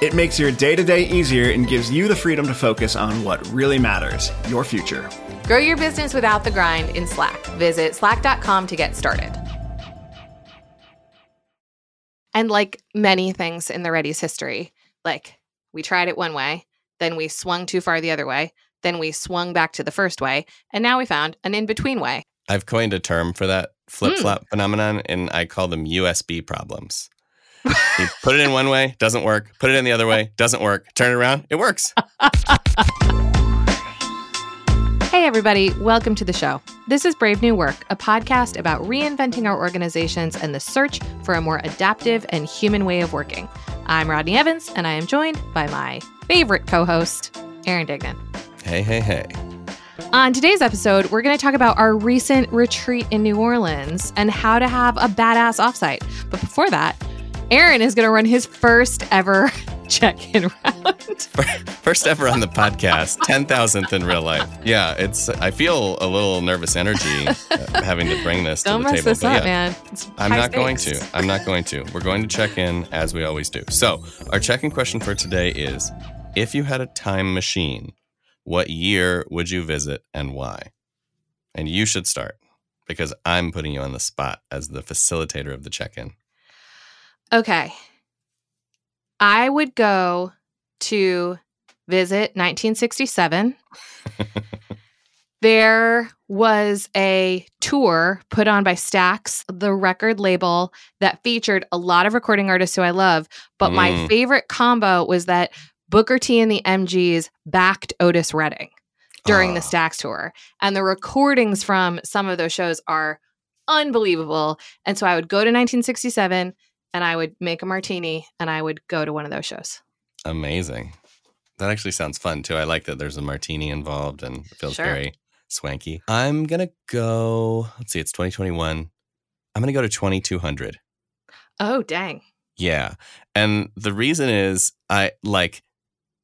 It makes your day to day easier and gives you the freedom to focus on what really matters your future. Grow your business without the grind in Slack. Visit slack.com to get started. And like many things in the Ready's history, like we tried it one way, then we swung too far the other way, then we swung back to the first way, and now we found an in between way. I've coined a term for that flip flop mm. phenomenon, and I call them USB problems you put it in one way, doesn't work. Put it in the other way, doesn't work. Turn it around, it works. Hey, everybody, welcome to the show. This is Brave New Work, a podcast about reinventing our organizations and the search for a more adaptive and human way of working. I'm Rodney Evans, and I am joined by my favorite co host, Aaron Dignan. Hey, hey, hey. On today's episode, we're going to talk about our recent retreat in New Orleans and how to have a badass offsite. But before that, Aaron is going to run his first ever check in round. First ever on the podcast, 10,000th in real life. Yeah, it's, I feel a little nervous energy uh, having to bring this Don't to the mess table. This up, yeah, man. I'm not stakes. going to. I'm not going to. We're going to check in as we always do. So, our check in question for today is if you had a time machine, what year would you visit and why? And you should start because I'm putting you on the spot as the facilitator of the check in. Okay. I would go to visit 1967. there was a tour put on by Stax, the record label that featured a lot of recording artists who I love. But mm. my favorite combo was that Booker T and the MGs backed Otis Redding during the ah. Stax tour. And the recordings from some of those shows are unbelievable. And so I would go to 1967 and I would make a martini and I would go to one of those shows. Amazing. That actually sounds fun too. I like that there's a martini involved and it feels sure. very swanky. I'm going to go, let's see, it's 2021. I'm going to go to 2200. Oh, dang. Yeah. And the reason is I like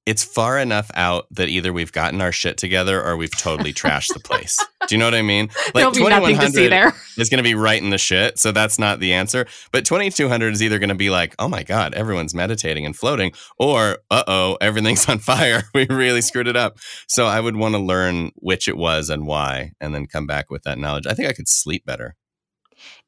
it's far enough out that either we've gotten our shit together or we've totally trashed the place. Do you know what I mean? Like twenty one hundred is going to be right in the shit, so that's not the answer. But twenty two hundred is either going to be like, oh my god, everyone's meditating and floating, or uh oh, everything's on fire. we really screwed it up. So I would want to learn which it was and why, and then come back with that knowledge. I think I could sleep better.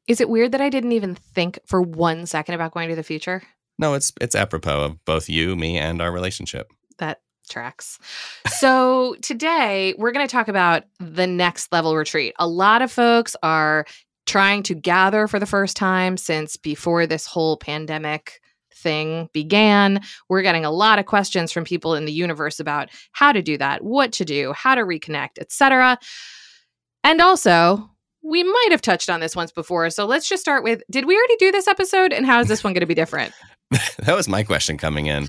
Is it weird that I didn't even think for one second about going to the future? No, it's it's apropos of both you, me, and our relationship that tracks. So today we're going to talk about the next level retreat. A lot of folks are trying to gather for the first time since before this whole pandemic thing began. We're getting a lot of questions from people in the universe about how to do that, what to do, how to reconnect, etc. And also, we might have touched on this once before. So let's just start with did we already do this episode and how is this one going to be different? that was my question coming in.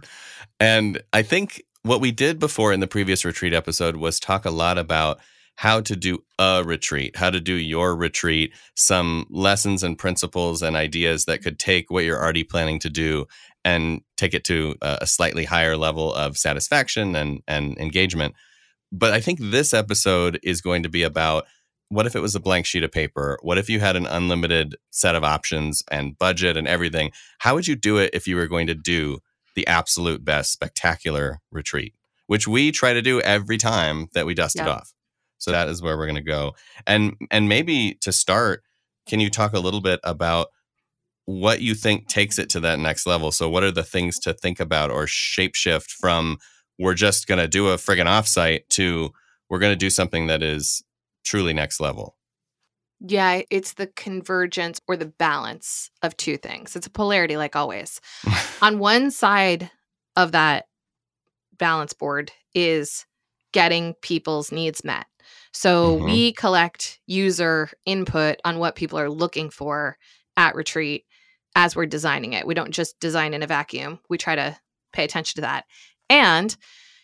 And I think what we did before in the previous retreat episode was talk a lot about how to do a retreat, how to do your retreat, some lessons and principles and ideas that could take what you're already planning to do and take it to a slightly higher level of satisfaction and, and engagement. But I think this episode is going to be about what if it was a blank sheet of paper? What if you had an unlimited set of options and budget and everything? How would you do it if you were going to do the absolute best spectacular retreat, which we try to do every time that we dust yeah. it off. So that is where we're going to go. And and maybe to start, can you talk a little bit about what you think takes it to that next level? So what are the things to think about or shapeshift from we're just going to do a friggin' offsite to we're going to do something that is truly next level? Yeah, it's the convergence or the balance of two things. It's a polarity, like always. On one side of that balance board is getting people's needs met. So Mhm. we collect user input on what people are looking for at retreat as we're designing it. We don't just design in a vacuum. We try to pay attention to that. And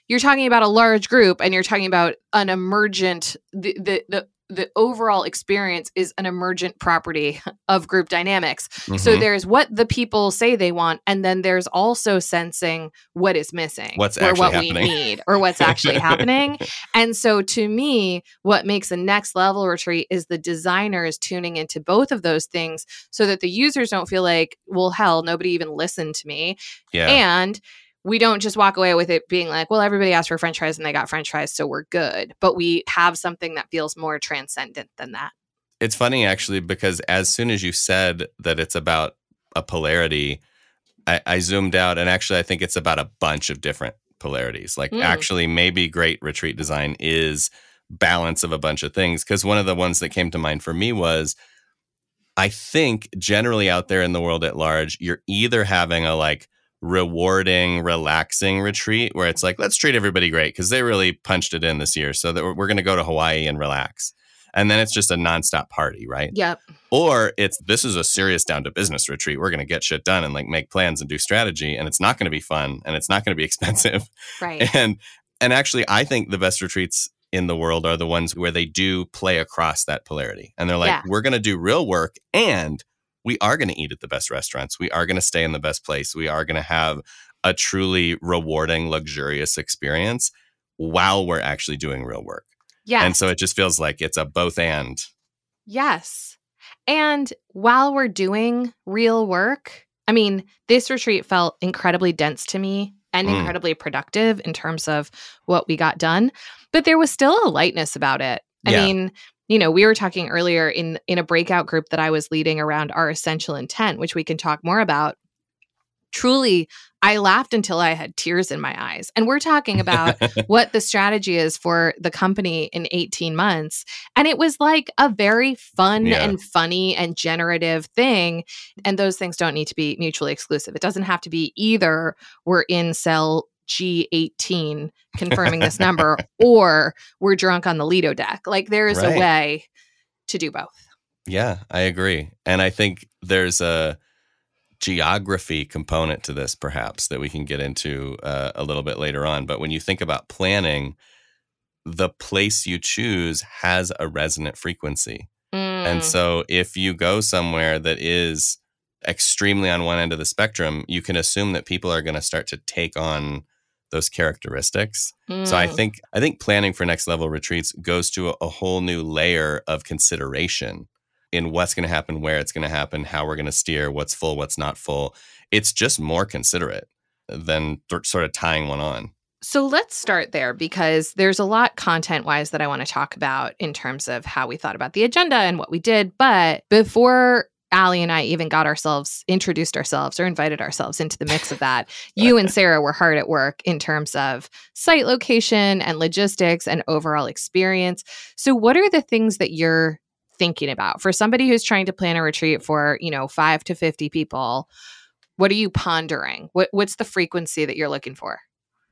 you're talking about a large group and you're talking about an emergent the the the, the overall experience is an emergent property of group dynamics. So Mhm. there's what the people say they want, and then there's also sensing what is missing, What's or what happening. we need, or what's actually happening. And so to me, what makes a next level retreat is the designer is tuning into both of those things so that the users don't feel like, well, hell, nobody even listened to me. yeah. And we don't just walk away with it being like, well, everybody asked for french fries and they got french fries, so we're good. But we have something that feels more transcendent than that. It's funny actually because as soon as you said that it's about a polarity, I, I zoomed out and actually I think it's about a bunch of different polarities. Like Mm. actually, maybe great retreat design is balance of a bunch of things. Because one of the ones that came to mind for me was I think generally out there in the world at large, you're either having a like rewarding, relaxing retreat where it's like, let's treat everybody great because they really punched it in this year. So that we're, going to go to Hawaii and relax. And then it's just a nonstop party, right? Yep. Or it's this is a serious down to business retreat. We're going to get shit done and like make plans and do strategy. And it's not going to be fun and it's not going to be expensive. Right. And and actually, I think the best retreats in the world are the ones where they do play across that polarity. And they're like, Yeah. we're going to do real work and we are going to eat at the best restaurants. We are going to stay in the best place. We are going to have a truly rewarding, luxurious experience while we're actually doing real work. Yeah. And so it just feels like it's a both and. Yes. And while we're doing real work, I mean, this retreat felt incredibly dense to me and Mm. incredibly productive in terms of what we got done, but there was still a lightness about it. I Yeah. mean, you know, we were talking earlier in in a breakout group that I was leading around our essential intent, which we can talk more about. Truly, I laughed until I had tears in my eyes. And we're talking about what the strategy is for the company in 18 months. And it was like a very fun Yeah. and funny and generative thing. And those things don't need to be mutually exclusive. It doesn't have to be either we're in cell G18 confirming this number or we're drunk on the Lido deck. Like there is Right. a way to do both. Yeah, I agree. And I think there's a geography component to this, perhaps, that we can get into uh, a little bit later on. But when you think about planning, the place you choose has a resonant frequency. And Mm, so if you go somewhere that is extremely on one end of the spectrum, you can assume that people are going to start to take on those characteristics. So I mm. think I think planning for next level retreats goes to a, a whole new layer of consideration in what's going to happen, where it's going to happen, how we're going to steer, what's full, what's not full. It's just more considerate than th- sort of tying one on. So let's start there because there's a lot content wise that I want to talk about in terms of how we thought about the agenda and what we did. But before Allie and I even got ourselves introduced ourselves or invited ourselves into the mix of that, you and Sarah were hard at work in terms of site location and logistics and overall experience. So, what are the things that you're thinking about for somebody who's trying to plan a retreat for, you know, five to 50 people? What are you pondering? What, what's the frequency that you're looking for?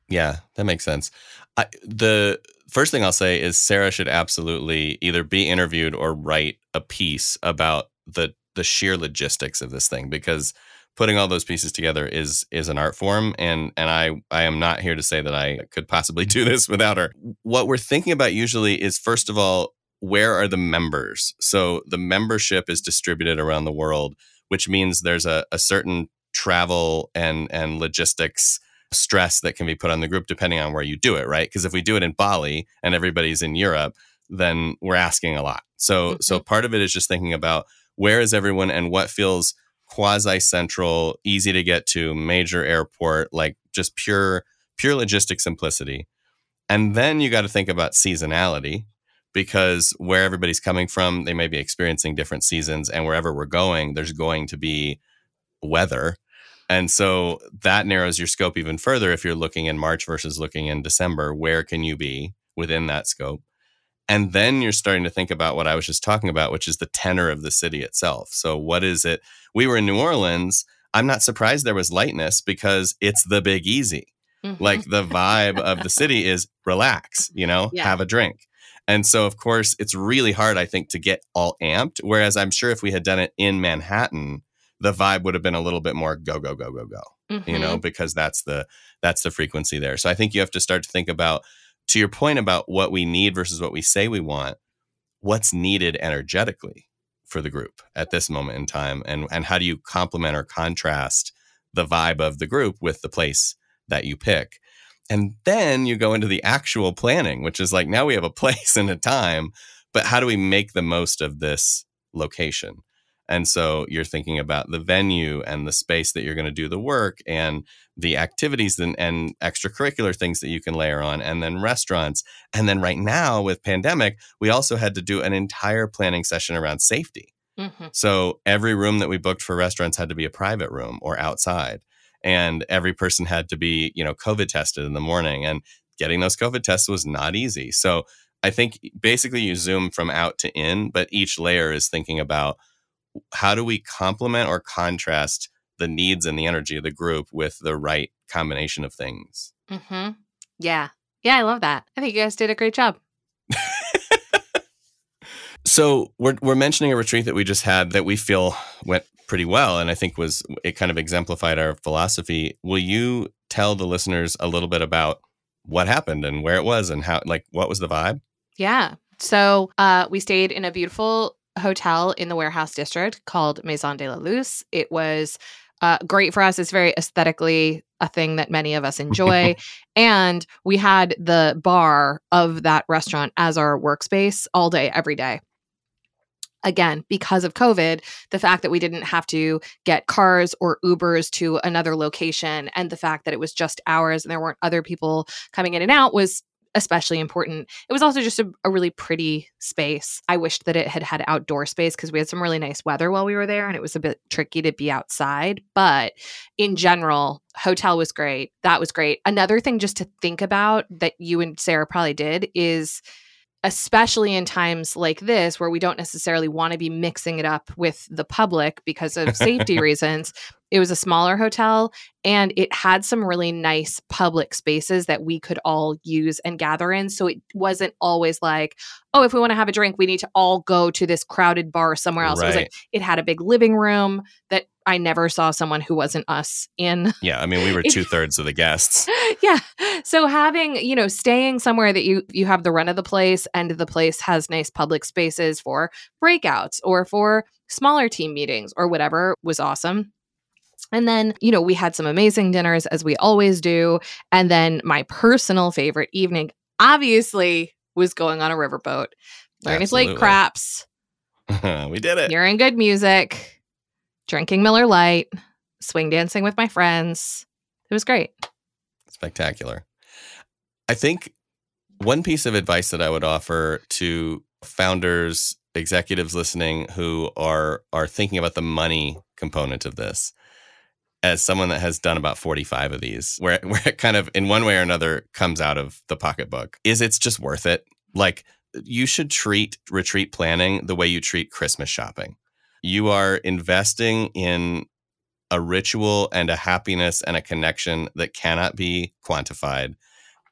Yeah, that makes sense. I, the first thing I'll say is Sarah should absolutely either be interviewed or write a piece about the the sheer logistics of this thing because putting all those pieces together is is an art form and and I I am not here to say that I could possibly do this without her. What we're thinking about usually is first of all where are the members? So the membership is distributed around the world, which means there's a, a certain travel and and logistics stress that can be put on the group depending on where you do it, right? Because if we do it in Bali and everybody's in Europe, then we're asking a lot. So so mm-hmm. part of it is just thinking about where is everyone and what feels quasi central, easy to get to, major airport, like just pure pure logistic simplicity. And then you got to think about seasonality because where everybody's coming from, they may be experiencing different seasons and wherever we're going, there's going to be weather and so that narrows your scope even further if you're looking in March versus looking in December. Where can you be within that scope? And then you're starting to think about what I was just talking about, which is the tenor of the city itself. So, what is it? We were in New Orleans. I'm not surprised there was lightness because it's the big easy. Mhm. Like the vibe of the city is relax, you know, Yeah. have a drink. And so, of course, it's really hard, I think, to get all amped. Whereas I'm sure if we had done it in Manhattan, the vibe would have been a little bit more go, go, go, go, go, Mm-hmm. you know, because that's the that's the frequency there. So I think you have to start to think about, to your point about what we need versus what we say we want, what's needed energetically for the group at this moment in time? And and how do you complement or contrast the vibe of the group with the place that you pick? And then you go into the actual planning which is like now we have a place and a time but how do we make the most of this location and so you're thinking about the venue and the space that you're going to do the work and the activities and, and extracurricular things that you can layer on, and then restaurants. And then right now with pandemic, we also had to do an entire planning session around safety. Mm-hmm. So every room that we booked for restaurants had to be a private room or outside. And every person had to be, you know, COVID tested in the morning. And getting those COVID tests was not easy. So I think basically you zoom from out to in, but each layer is thinking about how do we complement or contrast the needs and the energy of the group with the right combination of things. Mm-hmm. Yeah. Yeah, I love that. I think you guys did a great job. So we're we're mentioning a retreat that we just had that we feel went pretty well, and I think was it kind of exemplified our philosophy. Will you tell the listeners a little bit about what happened and where it was and how like what was the vibe? Yeah. So uh, we stayed in a beautiful hotel in the warehouse district called Maison de la Luz. It was uh, great for us. It's very aesthetically a thing that many of us enjoy. and we had the bar of that restaurant as our workspace all day, every day. Again, because of COVID, the fact that we didn't have to get cars or Ubers to another location and the fact that it was just ours and there weren't other people coming in and out was especially important. It was also just a, a really pretty space. I wished that it had had outdoor space because we had some really nice weather while we were there and it was a bit tricky to be outside. But in general, hotel was great. That was great. Another thing just to think about that you and Sarah probably did is especially in times like this where we don't necessarily want to be mixing it up with the public because of safety reasons it was a smaller hotel and it had some really nice public spaces that we could all use and gather in. So it wasn't always like oh if we want to have a drink we need to all go to this crowded bar somewhere else. It was like it had a big living room that i never saw someone who wasn't us in. Yeah, I mean we were two thirds of the guests. yeah so having you know staying somewhere that you you have the run of the place and the place has nice public spaces for breakouts or for smaller team meetings or whatever was awesome and then, you know, we had some amazing dinners as we always do. And then my personal favorite evening, obviously, was going on a riverboat, learning to play craps, we did it. hearing good music, drinking Miller Lite, swing dancing with my friends. It was great. Spectacular. I think one piece of advice that I would offer to founders, executives listening who are are thinking about the money component of this, as someone that has done about 45 of these, where where it kind of in one way or another comes out of the pocketbook, is it's just worth it. Like you should treat retreat planning the way you treat Christmas shopping. You are investing in a ritual and a happiness and a connection that cannot be quantified.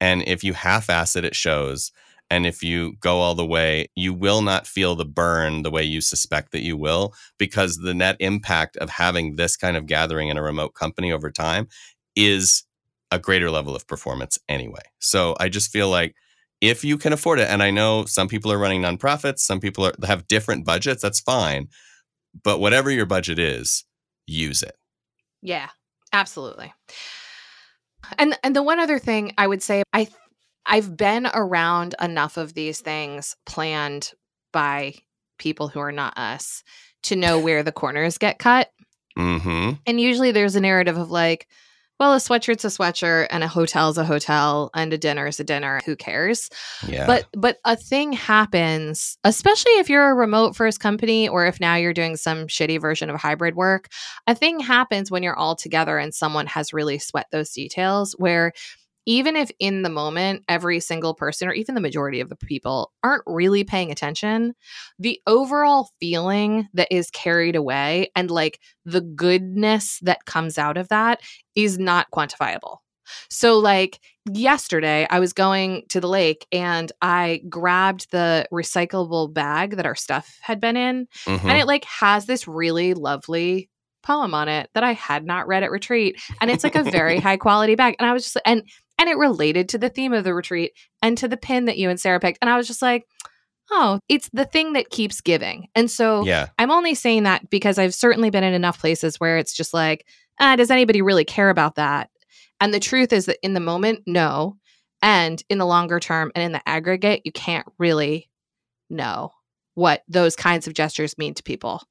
And if you half ass it, it shows. And if you go all the way, you will not feel the burn the way you suspect that you will, because the net impact of having this kind of gathering in a remote company over time is a greater level of performance anyway. So I just feel like if you can afford it, and I know some people are running nonprofits, some people are, have different budgets, that's fine. But whatever your budget is, use it. Yeah, absolutely. And and the one other thing I would say, I I've been around enough of these things planned by people who are not us to know where the corners get cut. Mm-hmm. And usually there's a narrative of like, well, a sweatshirt's a sweatshirt and a hotel's a hotel and a dinner's a dinner. Who cares? Yeah. But but a thing happens, especially if you're a remote first company or if now you're doing some shitty version of hybrid work. A thing happens when you're all together and someone has really sweat those details where even if in the moment every single person or even the majority of the people aren't really paying attention, the overall feeling that is carried away and like the goodness that comes out of that is not quantifiable. So, like yesterday, I was going to the lake and I grabbed the recyclable bag that our stuff had been in, Mhm. and it like has this really lovely poem on it that I had not read at retreat, and it's like a very high quality bag. And I was just and and it related to the theme of the retreat and to the pin that you and Sarah picked, and I was just like, oh, it's the thing that keeps giving. And so yeah. I'm only saying that because I've certainly been in enough places where it's just like, ah, does anybody really care about that? And the truth is that in the moment, no. And in the longer term and in the aggregate, you can't really know what those kinds of gestures mean to people.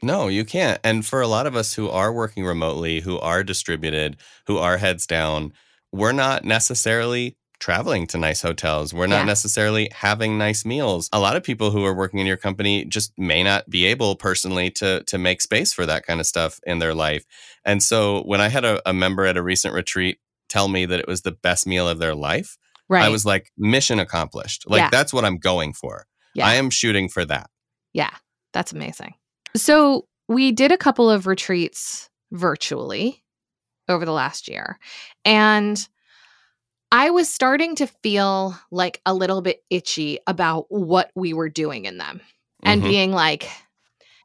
No, you can't. And for a lot of us who are working remotely, who are distributed, who are heads down, we're not necessarily traveling to nice hotels. We're not Yeah. necessarily having nice meals. A lot of people who are working in your company just may not be able personally to to make space for that kind of stuff in their life. And so when I had a, a member at a recent retreat tell me that it was the best meal of their life, Right. I was like, mission accomplished. Like Yeah. that's what I'm going for. Yeah. I am shooting for that. Yeah, that's amazing. So we did a couple of retreats virtually over the last year. And I was starting to feel like a little bit itchy about what we were doing in them and Mhm. being like,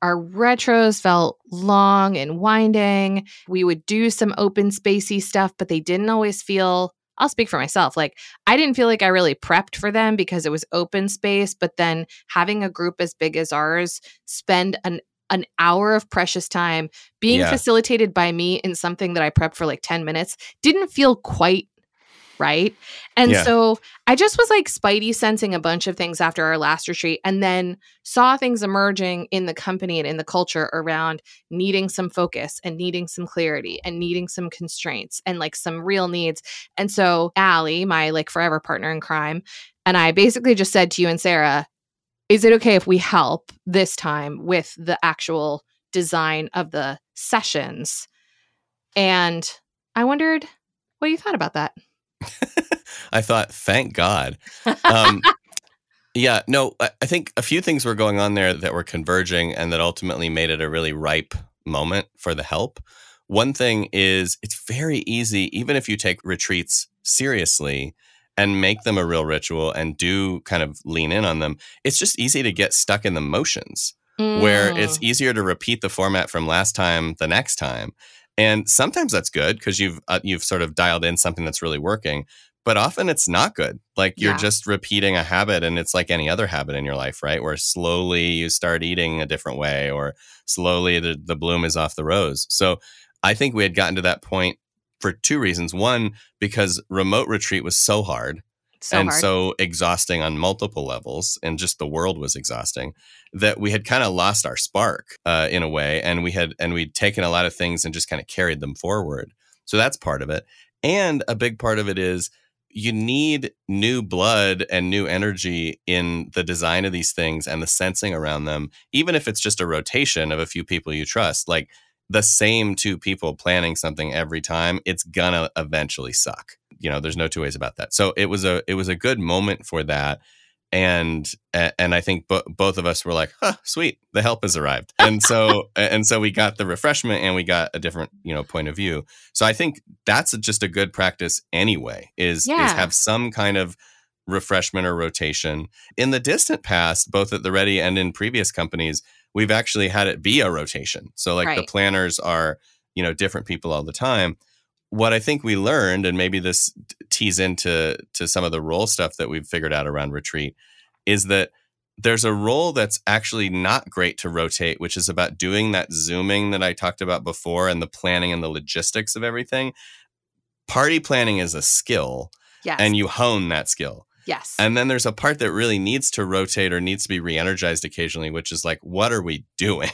our retros felt long and winding. We would do some open spacey stuff, but they didn't always feel. I'll speak for myself. Like, I didn't feel like I really prepped for them because it was open space. But then having a group as big as ours spend an an hour of precious time being Yeah. facilitated by me in something that I prepped for like 10 minutes didn't feel quite right. And Yeah. so I just was like spidey sensing a bunch of things after our last retreat and then saw things emerging in the company and in the culture around needing some focus and needing some clarity and needing some constraints and like some real needs. And so Allie, my like forever partner in crime, and I basically just said to you and Sarah, is it okay if we help this time with the actual design of the sessions? And I wondered what you thought about that. I thought, thank God. Um, yeah, no, I, I think a few things were going on there that were converging and that ultimately made it a really ripe moment for the help. One thing is it's very easy, even if you take retreats seriously and make them a real ritual and do kind of lean in on them, it's just easy to get stuck in the motions where it's Mm. easier to repeat the format from last time the next time. And sometimes that's good because you've uh, you've sort of dialed in something that's really working. But often it's not good. Like you're Yeah. just repeating a habit, and it's like any other habit in your life, right? Where slowly you start eating a different way, or slowly the, the bloom is off the rose. So I think we had gotten to that point for two reasons. One, because remote retreat was so hard so and hard. so exhausting on multiple levels and just the world was exhausting that we had kind of lost our spark uh, in a way and we had and we'd taken a lot of things and just kind of carried them forward so that's part of it and a big part of it is you need new blood and new energy in the design of these things and the sensing around them even if it's just a rotation of a few people you trust like the same two people planning something every time it's gonna eventually suck. You know there's no two ways about that. So it was a it was a good moment for that. And and i think bo- both of us were like huh sweet the help has arrived. And so and so we got the refreshment and we got a different you know point of view. So i think that's just a good practice anyway is Yeah. is have some kind of refreshment or rotation. In the distant past both at the ready and in previous companies we've actually had it be a rotation so like the planners are you know different people all the time what I think we learned, and maybe this tees into to some of the role stuff that we've figured out around retreat, is that there's a role that's actually not great to rotate, which is about doing that zooming that I talked about before and the planning and the logistics of everything. Party planning is a skill, yes. and you hone that skill. Yes. And then there's a part that really needs to rotate or needs to be re-energized occasionally, which is like, what are we doing?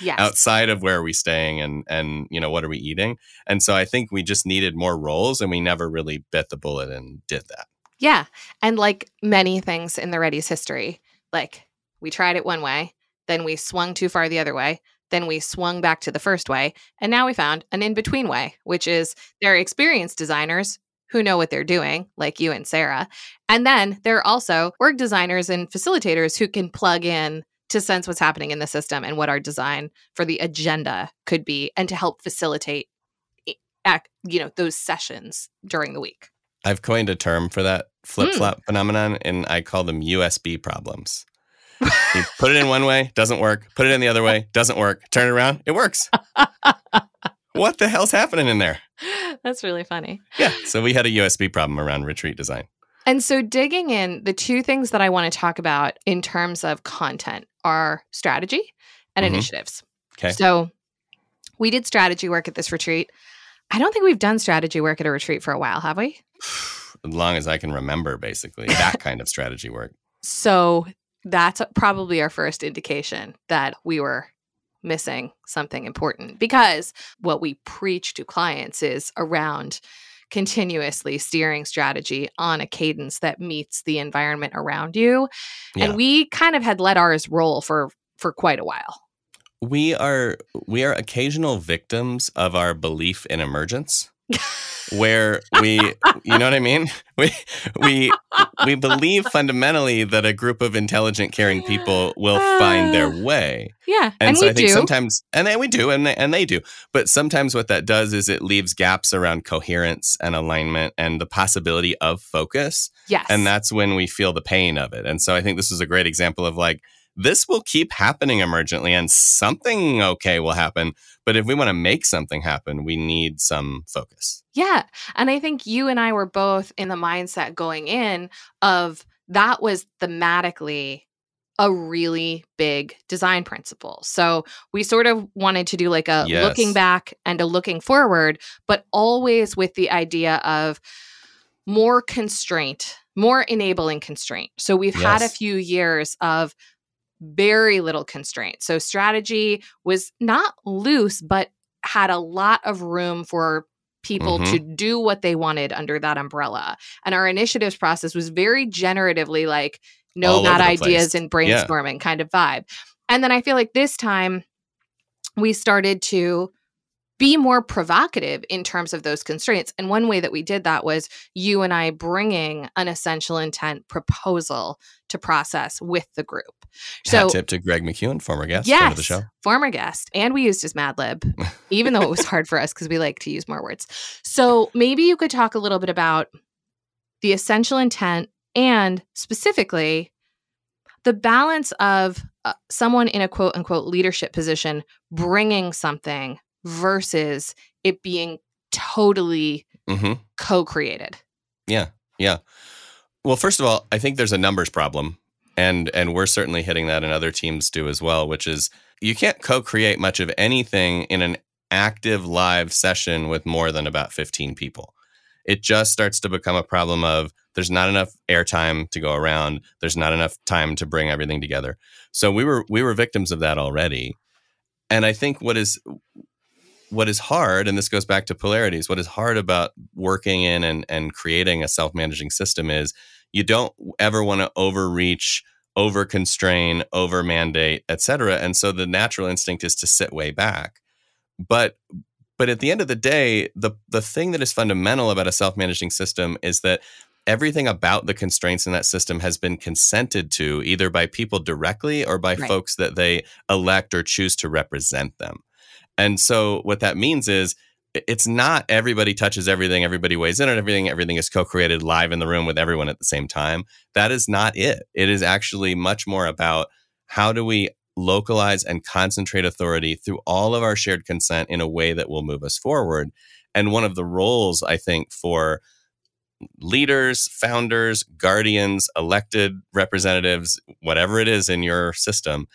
yes. outside of where are we staying and and you know what are we eating and so i think we just needed more roles and we never really bit the bullet and did that Yeah. And like many things in the Ready's history, like we tried it one way, then we swung too far the other way, then we swung back to the first way, and now we found an in between way, which is there are experienced designers who know what they're doing, like you and Sarah. And then there are also org designers and facilitators who can plug in to sense what's happening in the system and what our design for the agenda could be and to help facilitate you know those sessions during the week. I've coined a term for that flip Mm. flop phenomenon, and I call them USB problems. you put it in one way, doesn't work. Put it in the other way, doesn't work. Turn it around, it works. what the hell's happening in there? That's really funny. Yeah. So we had a USB problem around retreat design. And so, digging in, the two things that I want to talk about in terms of content are strategy and Mhm. initiatives. Okay. So, we did strategy work at this retreat. I don't think we've done strategy work at a retreat for a while, have we? As long as I can remember, basically, that kind of strategy work. So, that's probably our first indication that we were missing something important because what we preach to clients is around continuously steering strategy on a cadence that meets the environment around you. Yeah. and we kind of had let ours roll for for quite a while. We are we are occasional victims of our belief in emergence where we you know what i mean? We we we believe fundamentally that a group of intelligent caring people will find their ah. way. Yeah and, and, so we i think do. sometimes and we do and they, and they do. But sometimes what that does is it leaves gaps around coherence and alignment and the possibility of focus. Yes. and that's when we feel the pain of it. And so i think this is a great example of like this will keep happening emergently and something okay will happen but if we want to make something happen we need some focus Yeah. And I think you and I were both in the mindset going in of that was thematically a really big design principle. So we sort of wanted to do like a Yes. looking back and a looking forward, but always with the idea of more constraint, more enabling constraint. So we've had a few years of very little constraint. So strategy was not loose, but had a lot of room for people Mhm. to do what they wanted under that umbrella. And our initiatives process was very generatively like no All bad ideas place. and Yeah. brainstorming kind of vibe. And then I feel like this time we started to be more provocative in terms of those constraints. And one way that we did that was you and I bringing an essential intent proposal to process with the group. Hat So, tip to greg mckeown former guest yes, of the show former guest. And we used his Mad Lib, even though it was hard for us because we like to use more words. So maybe you could talk a little bit about the essential intent and specifically the balance of uh, someone in a quote unquote leadership position bringing something versus it being totally hmm co created. Yeah, yeah. Well, first of all, I think there's a numbers problem, and and we're certainly hitting that, and other teams do as well. Which is you can't co-create much of anything in an active live session with more than about 15 people. It just starts to become a problem of there's not enough airtime to go around. There's not enough time to bring everything together. So we were we were victims of that already. And I think what is what is hard, and this goes back to polarities, what is hard about working in and, and creating a self managing system is you don't ever want to overreach, over constrain, over mandate, et cetera. And so the natural instinct is to sit way back. But but at the end of the day, the the thing that is fundamental about a self managing system is that everything about the constraints in that system has been consented to either by people directly or by Right. folks that they elect or choose to represent them. And so what that means is it's not everybody touches everything, everybody weighs in on everything, everything is co-created live in the room with everyone at the same time. That is not it. It is actually much more about how do we localize and concentrate authority through all of our shared consent in a way that will move us forward. And one of the roles I think for leaders, founders, guardians, elected representatives, whatever it is in your system,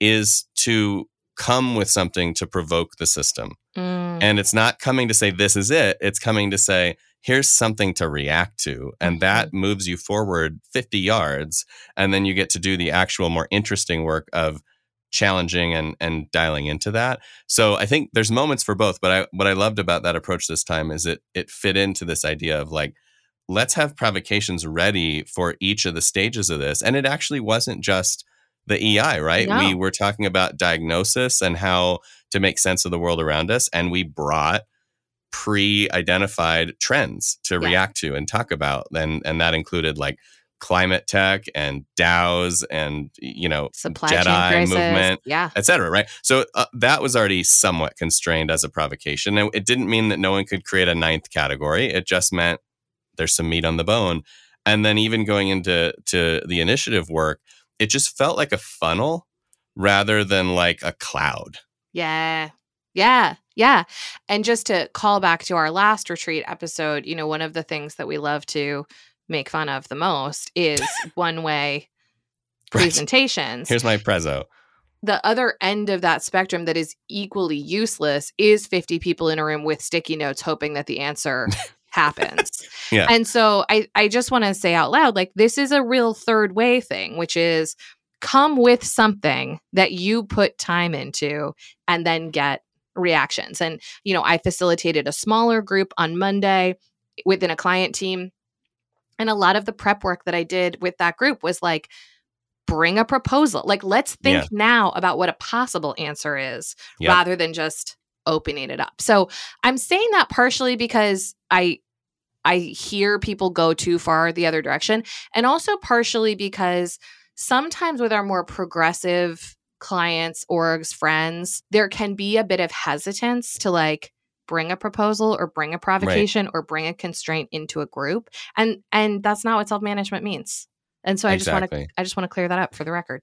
is to come with something to provoke the system. Mm, And it's not coming to say, this is it. It's coming to say, here's something to react to. And that moves you forward 50 yards. And then you get to do the actual more interesting work of challenging and, and dialing into that. So I think there's moments for both. But I, what I loved about that approach this time is it, it fit into this idea of like, let's have provocations ready for each of the stages of this. And it actually wasn't just the EI, right? No. We were talking about diagnosis and how to make sense of the world around us. And we brought pre identified trends to Yeah. react to and talk about. And, and that included like climate tech and DAOs and you know Supply chain Jedi movement, Yeah. et cetera, Right. So uh, that was already somewhat constrained as a provocation, and it didn't mean that no one could create a ninth category. It just meant there's some meat on the bone. And then even going into to the initiative work, it just felt like a funnel rather than like a cloud. Yeah. Yeah. Yeah. And just to call back to our last retreat episode, you know, one of the things that we love to make fun of the most is one way Right. presentations. Here's my prezzo. the other end of that spectrum that is equally useless is 50 people in a room with sticky notes hoping that the answer happens. Yeah. And so I I just want to say out loud like this is a real third way thing which is come with something that you put time into and then get reactions. And you know, I facilitated a smaller group on Monday within a client team and a lot of the prep work that I did with that group was like bring a proposal. Like let's think Yeah. now about what a possible answer is Yep. rather than just opening it up. So I'm saying that partially because I I hear people go too far the other direction and also partially because sometimes with our more progressive clients, orgs, friends, there can be a bit of hesitance to like bring a proposal or bring a provocation or bring a constraint into a group and and that's not what self-management means. And so I just want to I just want to clear that up for the record.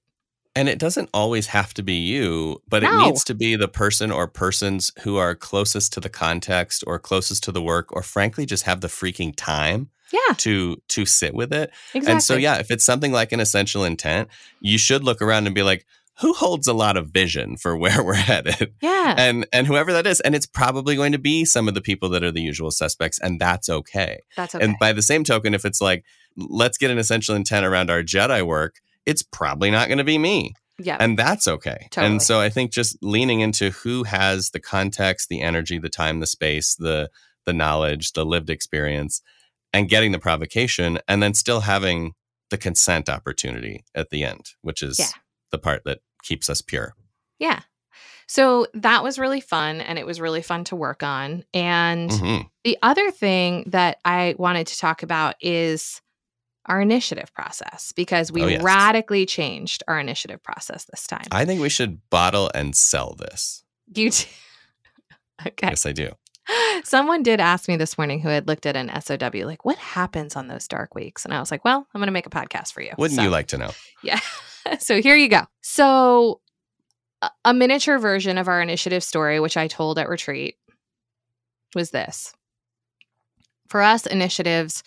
And it doesn't always have to be you, but it needs to be the person or persons who are closest to the context or closest to the work or frankly just have the freaking time Yeah, to to sit with it. exactly. And so yeah, if it's something like an essential intent, you should look around and be like, who holds a lot of vision for where we're headed? Yeah. And and whoever that is, and it's probably going to be some of the people that are the usual suspects, and that's okay. That's okay. And by the same token, if it's like, let's get an essential intent around our Jedi work, it's probably not going to be me. yeah. And that's okay. Totally. And so I think just leaning into who has the context, the energy, the time, the space, the the knowledge, the lived experience, and getting the provocation, and then still having the consent opportunity at the end, which is Yeah. the part that keeps us pure. Yeah. So that was really fun and it was really fun to work on. And Mhm. the other thing that I wanted to talk about is our initiative process because we Oh, yes. radically changed our initiative process this time. I think we should bottle and sell this. you t- Okay. Yes, I do. Someone did ask me this morning who had looked at an SOW, like, what happens on those dark weeks? And I was like, well, I'm going to make a podcast for you. Wouldn't So- you like to know? Yeah. so here you go. So, a miniature version of our initiative story, which I told at retreat, was this. For us, initiatives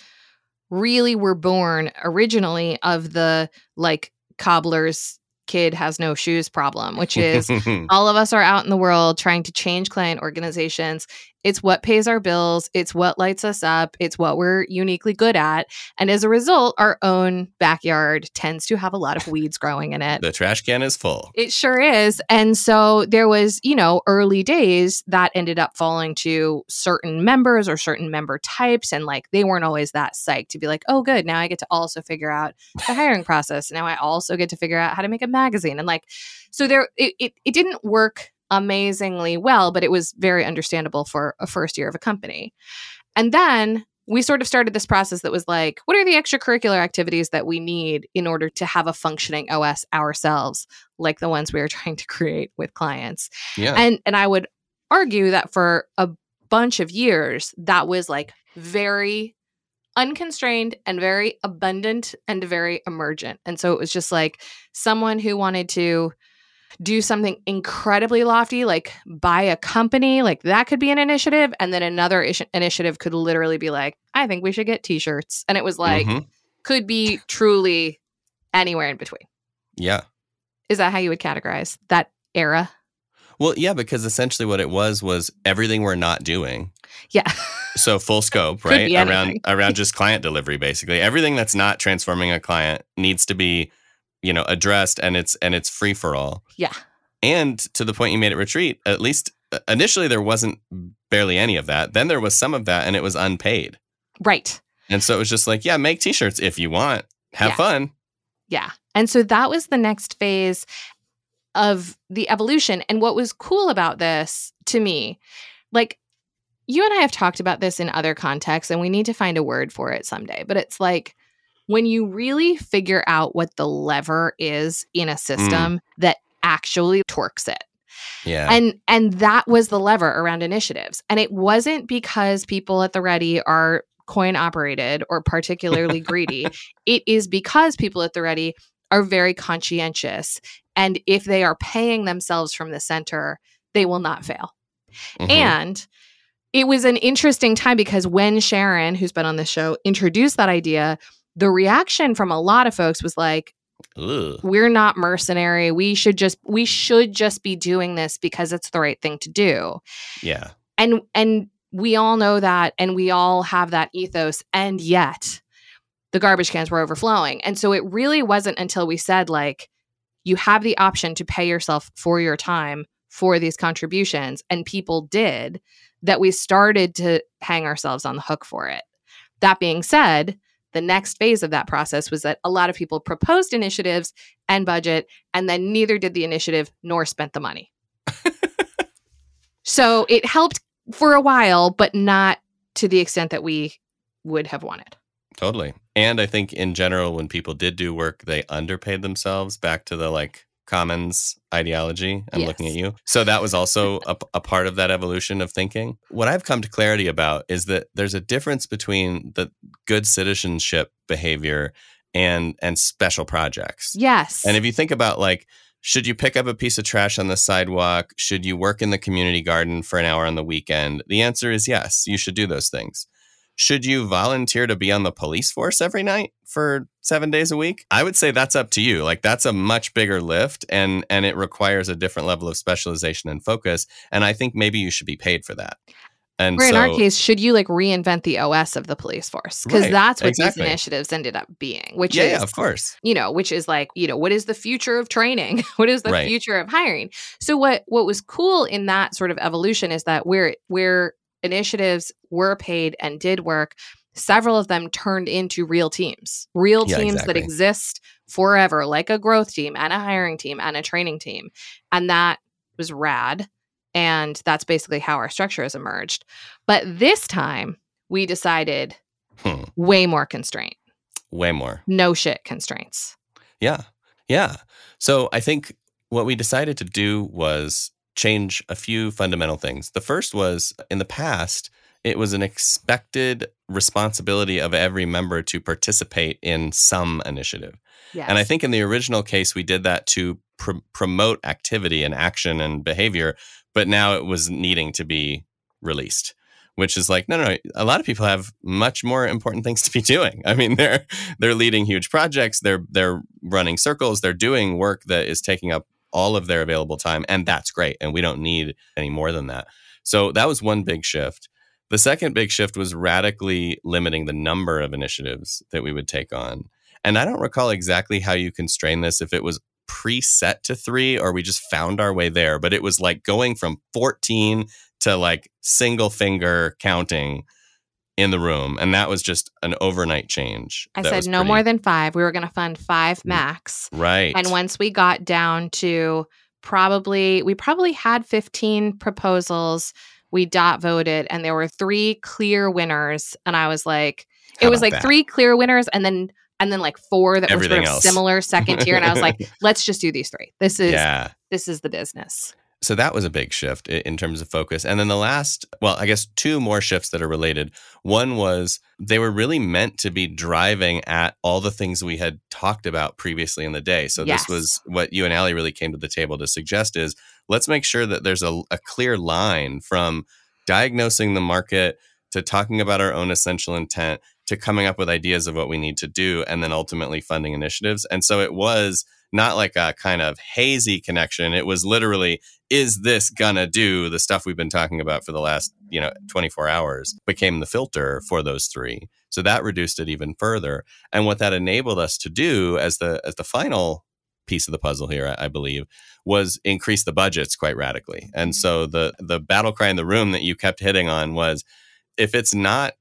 really were born originally of the like cobbler's kid has no shoes problem, which is all of us are out in the world trying to change client organizations. It's what pays our bills, it's what lights us up, it's what we're uniquely good at. And as a result, our own backyard tends to have a lot of weeds growing in it. the trash can is full. It sure is. And so there was, you know, early days that ended up falling to certain members or certain member types. And like they weren't always that psyched to be like, oh, good. Now I get to also figure out the hiring process. Now I also get to figure out how to make a magazine. And like, so there, it, it, it didn't work amazingly well, but it was very understandable for a first year of a company. And then we sort of started this process that was like, what are the extracurricular activities that we need in order to have a functioning OS ourselves, like the ones we are trying to create with clients? Yeah. And and I would argue that for a bunch of years, that was like very unconstrained and very abundant and very emergent. And so it was just like someone who wanted to do something incredibly lofty, like buy a company, like that could be an initiative. And then another ish- initiative could literally be like, I think we should get t shirts. And it was like, Mhm. could be truly anywhere in between. yeah. Is that how you would categorize that era? Well, yeah, because essentially what it was was everything we're not doing. Yeah. So full scope, right? Around around just client delivery basically. Everything that's not transforming a client needs to be, you know, addressed and it's and it's free for all. Yeah. And to the point you made at retreat, at least uh, initially there wasn't barely any of that. Then there was some of that and it was unpaid. Right. And so it was just like, yeah, make t-shirts if you want. Have Yeah. fun. Yeah. And so that was the next phase of the evolution. And what was cool about this to me, like you and I have talked about this in other contexts, and we need to find a word for it someday, but it's like when you really figure out what the lever is in a system that actually torques it. Yeah. And and that was the lever around initiatives. And it wasn't because people at the ready are coin operated or particularly greedy. It is because people at the ready are very conscientious and if they are paying themselves from the center, they will not fail. Mhm. And it was an interesting time because when Sharon, who's been on the show, introduced that idea, the reaction from a lot of folks was like, Ugh. we're not mercenary. We should just we should just be doing this because it's the right thing to do. Yeah. And and we all know that and we all have that ethos and yet the garbage cans were overflowing. And so it really wasn't until we said like you have the option to pay yourself for your time for these contributions and people did that we started to hang ourselves on the hook for it. That being said, the next phase of that process was that a lot of people proposed initiatives and budget, and then neither did the initiative nor spent the money. so it helped for a while, but not to the extent that we would have wanted. Totally. And I think in general, when people did do work, they underpaid themselves back to the like commons ideology. I'm looking at you. So that was also a, a part of that evolution of thinking. What I've come to clarity about is that there's a difference between the good citizenship behavior and and special projects. Yes. And if you think about like, should you pick up a piece of trash on the sidewalk? Should you work in the community garden for an hour on the weekend? The answer is yes, you should do those things. Should you volunteer to be on the police force every night for seven days a week? I would say that's up to you. Like that's a much bigger lift and and it requires a different level of specialization and focus. And I think maybe you should be paid for that. And or in so, our case, should you like reinvent the OS of the police force? Because Right, that's what exactly. these initiatives ended up being, which yeah, is yeah, of course. you know, which is like, you know, what is the future of training? what is the Right. future of hiring? So what what was cool in that sort of evolution is that where where initiatives were paid and did work, several of them turned into real teams. Real Yeah, teams that exist forever, like a growth team and a hiring team and a training team. And that was rad. And that's basically how our structure has emerged. But this time we decided Hmm. way more constraint. Way more. No shit constraints. Yeah. Yeah. So I think what we decided to do was change a few fundamental things. The first was in the past, it was an expected responsibility of every member to participate in some initiative. Yes. And I think in the original case, we did that to pr- promote activity and action and behavior, but now it was needing to be released. Which is like no, no, no. A lot of people have much more important things to be doing. I mean, they're they're leading huge projects. They're they're running circles. They're doing work that is taking up all of their available time, and that's great. And we don't need any more than that. So that was one big shift. The second big shift was radically limiting the number of initiatives that we would take on. And I don't recall exactly how you constrain this, if it was preset to three or we just found our way there, but it was like going from 14 to like single finger counting in the room. And that was just an overnight change. I That said no pretty- more than five. We were going to fund five Mm. max. Right. And once we got down to probably, we probably had 15 proposals. We dot voted, and there were three clear winners. And I was like, How it was like that? three clear winners, and then and then like four that were sort of similar second tier. And I was like, let's just do these three. This is yeah. this is the business. So that was a big shift in terms of focus. And then the last, well, I guess two more shifts that are related. One was they were really meant to be driving at all the things we had talked about previously in the day. So Yes. this was what you and Allie really came to the table to suggest is let's make sure that there's a, a clear line from diagnosing the market to talking about our own essential intent to coming up with ideas of what we need to do and then ultimately funding initiatives. And so it was not like a kind of hazy connection. It was literally, is this gonna do the stuff we've been talking about for the last, you know, 24 hours became the filter for those three. So that reduced it even further. And what that enabled us to do as the as the final piece of the puzzle here, I, I believe, was increase the budgets quite radically. And so mm-hmm. the the battle cry in the room that you kept hitting on was if it's not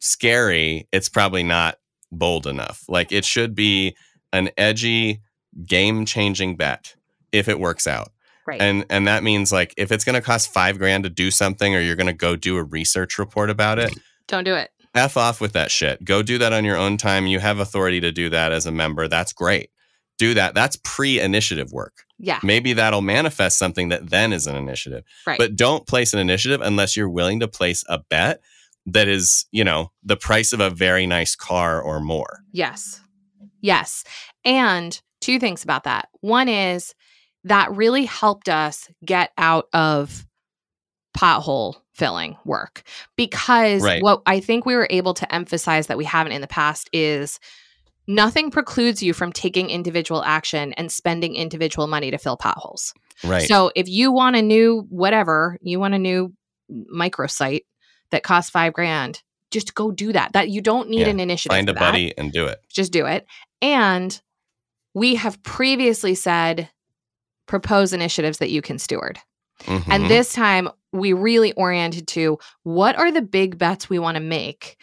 scary, it's probably not bold enough. Like it should be an edgy, game changing bet if it works out. Right. And and that means like if it's gonna cost five grand to do something or you're gonna go do a research report about it, Don't do it. F off with that shit. Go do that on your own time. You have authority to do that as a member. That's great. Do that. That's pre initiative work. Yeah. Maybe that'll manifest something that then is an initiative. Right. But don't place an initiative unless you're willing to place a bet that is, you know, the price of a very nice car or more. Yes. Yes. And two things about that. One is that really helped us get out of pothole filling work because Right. what I think we were able to emphasize that we haven't in the past is nothing precludes you from taking individual action and spending individual money to fill potholes. Right. So if you want a new whatever, you want a new microsite that costs 5 grand, just go do that. That you don't need Yeah. an initiative. Find a buddy and do it. just do it. And we have previously said propose initiatives that you can steward. Mhm. And this time we really oriented to what are the big bets we want to make?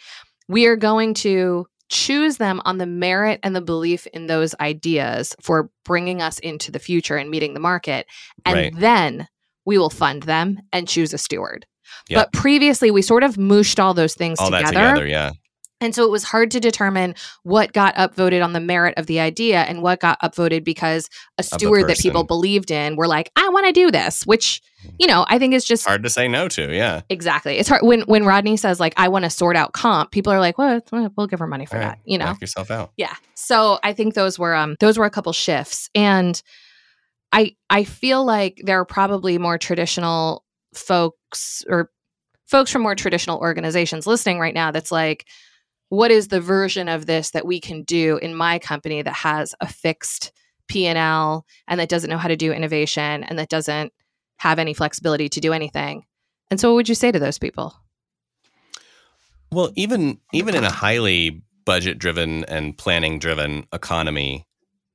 We are going to choose them on the merit and the belief in those ideas for bringing us into the future and meeting the market. And Right. then we will fund them and choose a steward. Yeah. But previously, we sort of mooshed all those things all together. that together, yeah. And so it was hard to determine what got upvoted on the merit of the idea and what got upvoted because a steward that people believed in were like, I want to do this, which, you know, I think is just Hard to say no to, yeah. exactly. It's hard when when Rodney says like I want to sort out comp, people are like, well, we'll give her money for All that, right, you know. knock yourself out. Yeah. So I think those were um those were a couple shifts and I I feel like there are probably more traditional folks or folks from more traditional organizations listening right now that's like what is the version of this that we can do in my company that has a fixed P&L and that doesn't know how to do innovation and that doesn't have any flexibility to do anything. And so what would you say to those people? Well, even even in a highly budget driven and planning driven economy,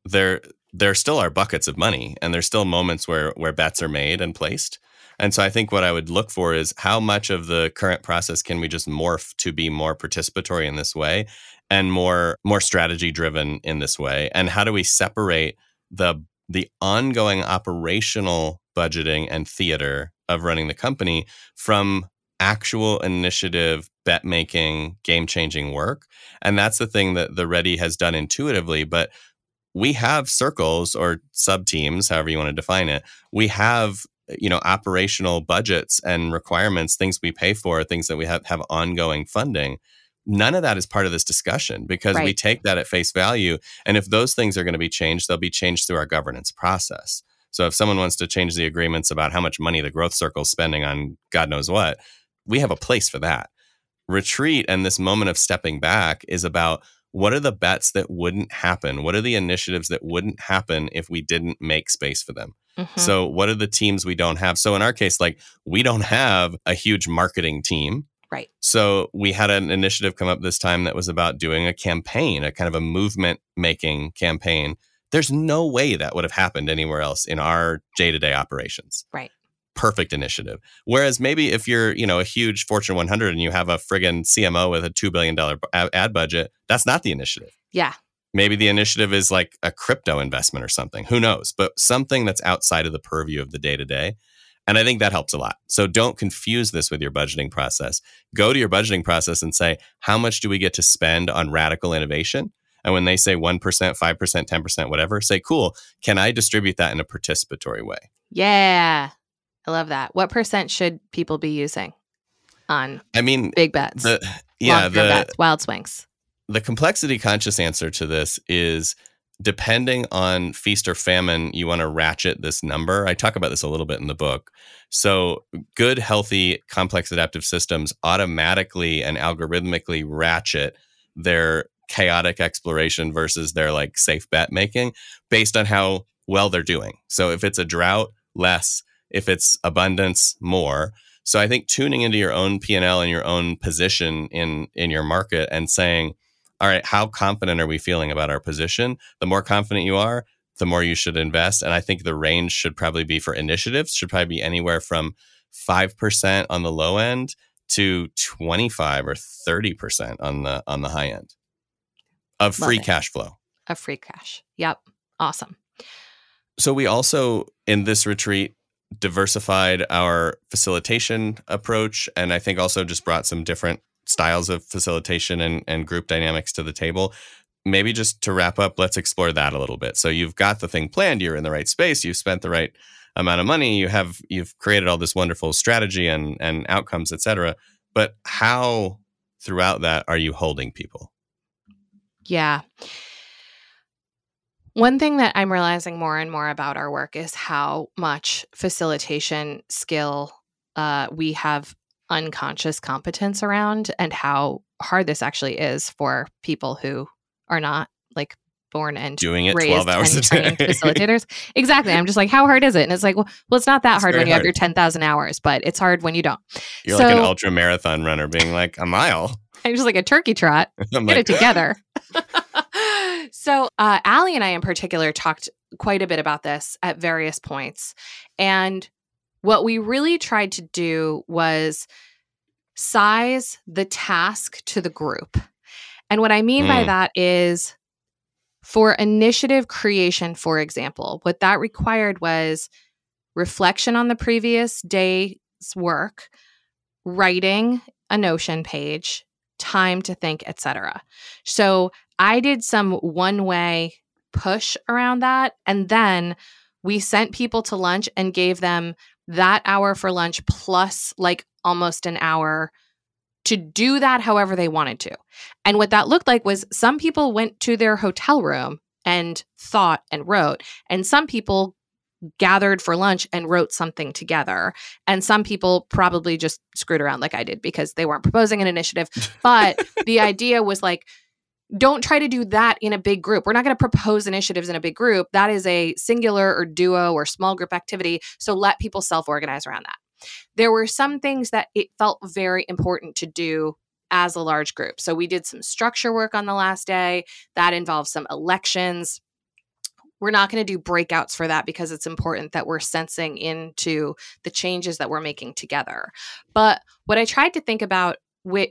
there there still are buckets of money and there's still moments where where bets are made and placed. And so I think what I would look for is how much of the current process can we just morph to be more participatory in this way and more more strategy driven in this way and how do we separate the the ongoing operational budgeting and theater of running the company from actual initiative, bet making, game changing work. And that's the thing that the Ready has done intuitively. But we have circles or sub teams, however you want to define it. We have you know operational budgets and requirements things we pay for things that we have have ongoing funding none of that is part of this discussion because we take that at face value. And if those things are going to be changed they'll be changed through our governance process. So if someone wants to change the agreements about how much money the growth circle is spending on god knows what we have a place for that. Retreat and this moment of stepping back is about what are the bets that wouldn't happen? What are the initiatives that wouldn't happen if we didn't make space for them Mhm. so, what are the teams we don't have? So, in our case, like we don't have a huge marketing team. Right. So, we had an initiative come up this time that was about doing a campaign, a kind of a movement making campaign. There's no way that would have happened anywhere else in our day to day operations. Right. Perfect initiative. Whereas maybe if you're, you know, a huge Fortune 100 and you have a friggin' CMO with a $2 billion ad budget, that's not the initiative. yeah. Maybe the initiative is like a crypto investment or something. Who knows? But something that's outside of the purview of the day to day. And I think that helps a lot. So don't confuse this with your budgeting process. Go to your budgeting process and say, how much do we get to spend on radical innovation? And when they say 1%, 5%, 10%, whatever, say, cool, can I distribute that in a participatory way? Yeah. I love that. What percent should people be using on I mean, big bets? the, yeah, the, bets, wild swings. The complexity conscious answer to this is depending on feast or famine, you want to ratchet this number. I talk about this a little bit in the book. So, good, healthy, complex adaptive systems automatically and algorithmically ratchet their chaotic exploration versus their like safe bet making based on how well they're doing. So, if it's a drought, less. If it's abundance, more. So I think tuning into your own P&L and your own position in in your market and saying, all right, how confident are we feeling about our position? The more confident you are, the more you should invest. And I think the range should probably be for initiatives, should probably be anywhere from 5% on the low end to 25 or 30% on the on the high end of Love free it. cash flow. Of free cash. Yep. Awesome. So we also in this retreat diversified our facilitation approach and I think also just brought some different styles of facilitation and, and group dynamics to the table. Maybe just to wrap up, let's explore that a little bit. So you've got the thing planned, you're in the right space, you've spent the right amount of money, you have you've created all this wonderful strategy and and outcomes, et cetera. But how throughout that are you holding people? Yeah. One thing that I'm realizing more and more about our work is how much facilitation skill uh, we have unconscious competence around, and how hard this actually is for people who are not like born and doing it 12 hours a day. facilitators. exactly. I'm just like, how hard is it? And it's like, well, well it's not that it's hard when you hard. have your 10,000 hours, but it's hard when you don't. You're so, like an ultra marathon runner being like a mile. I'm just like a turkey trot. Get like, it together. so, uh, Allie and I, in particular, talked quite a bit about this at various points. And what we really tried to do was size the task to the group. And what I mean mm. by that is for initiative creation, for example, what that required was reflection on the previous day's work, writing a Notion page, time to think, etc. So I did some one way push around that. And then we sent people to lunch and gave them that hour for lunch plus like almost an hour to do that however they wanted to. And what that looked like was some people went to their hotel room and thought and wrote, and some people gathered for lunch and wrote something together. And some people probably just screwed around like I did because they weren't proposing an initiative. But the idea was like, don't try to do that in a big group. We're not going to propose initiatives in a big group. That is a singular or duo or small group activity. So let people self organize around that. There were some things that it felt very important to do as a large group. So we did some structure work on the last day that involved some elections we're not going to do breakouts for that because it's important that we're sensing into the changes that we're making together. But what I tried to think about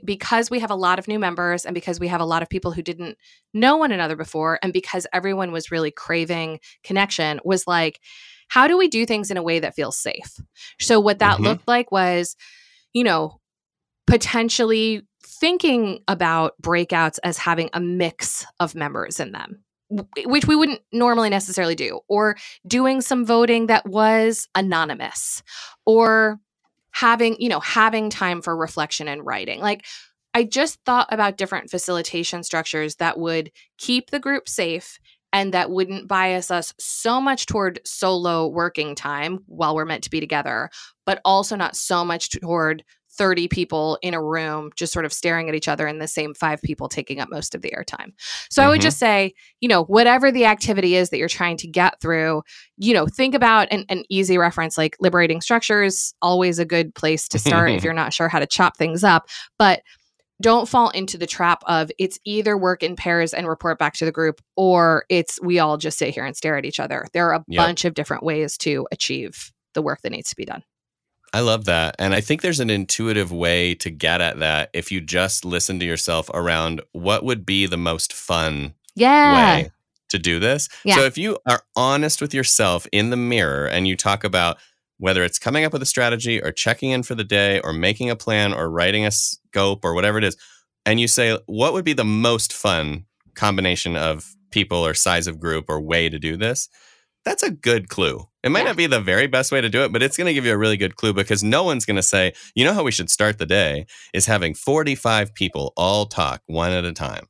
because we have a lot of new members and because we have a lot of people who didn't know one another before and because everyone was really craving connection was like how do we do things in a way that feels safe so what that mm-hmm. looked like was you know potentially thinking about breakouts as having a mix of members in them which we wouldn't normally necessarily do, or doing some voting that was anonymous, or having, you know, having time for reflection and writing. Like, I just thought about different facilitation structures that would keep the group safe and that wouldn't bias us so much toward solo working time while we're meant to be together, but also not so much toward 30 people in a room just sort of staring at each other and the same five people taking up most of the airtime. So mm-hmm. I would just mm-hmm. say, you know, whatever the activity is that you're trying to get through, you know, think about an, an easy reference like liberating structures, always a good place to start if you're not sure how to chop things up. But don't fall into the trap of it's either work in pairs and report back to the group or it's we all just sit here and stare at each other. There are a yep. bunch of different ways to achieve the work that needs to be done. I love that. And I think there's an intuitive way to get at that if you just listen to yourself around what would be the most fun yeah. way to do this. Yeah. So if you are honest with yourself in the mirror and you talk about whether it's coming up with a strategy or checking in for the day or making a plan or writing a scope or whatever it is, and you say, what would be the most fun combination of people or size of group or way to do this? That's a good clue. It might yeah. not be the very best way to do it, but it's going to give you a really good clue because no one's going to say, you know how we should start the day is having 45 people all talk one at a time.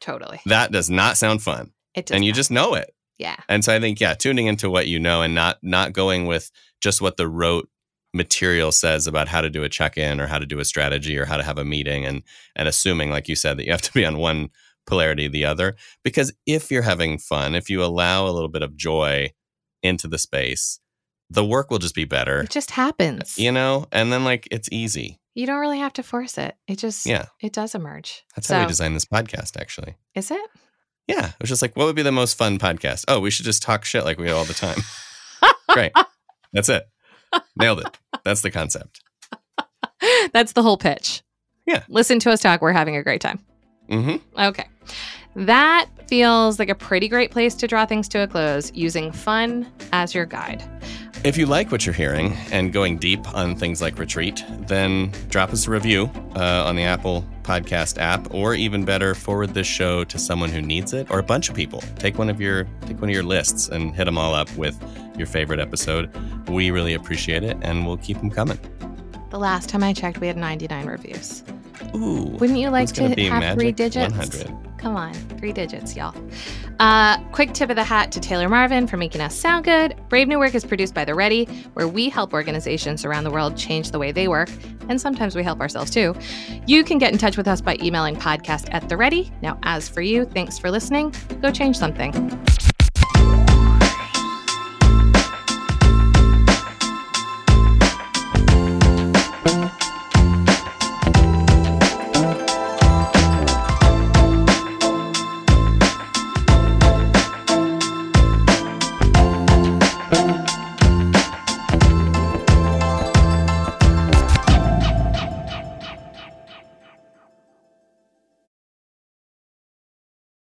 Totally. That does not sound fun. It does. And you not. just know it. Yeah. And so I think yeah, tuning into what you know and not not going with just what the rote material says about how to do a check-in or how to do a strategy or how to have a meeting and and assuming like you said that you have to be on one polarity or the other because if you're having fun, if you allow a little bit of joy into the space, the work will just be better. It just happens. You know? And then like it's easy. You don't really have to force it. It just yeah. it does emerge. That's so, how we designed this podcast actually. Is it? Yeah. It was just like, what would be the most fun podcast? Oh, we should just talk shit like we do all the time. Great. That's it. Nailed it. That's the concept. That's the whole pitch. Yeah. Listen to us talk. We're having a great time. Mm-hmm. Okay. That feels like a pretty great place to draw things to a close using fun as your guide. If you like what you're hearing and going deep on things like retreat, then drop us a review uh, on the Apple podcast app, or even better, forward this show to someone who needs it or a bunch of people. Take one of your take one of your lists and hit them all up with your favorite episode. We really appreciate it, and we'll keep them coming. The last time I checked, we had 99 reviews. Ooh, Wouldn't you like be have three digits? 100. Come on, three digits, y'all. Uh, quick tip of the hat to Taylor Marvin for making us sound good. Brave New Work is produced by The Ready, where we help organizations around the world change the way they work, and sometimes we help ourselves too. You can get in touch with us by emailing podcast at The Ready. Now, as for you, thanks for listening. Go change something.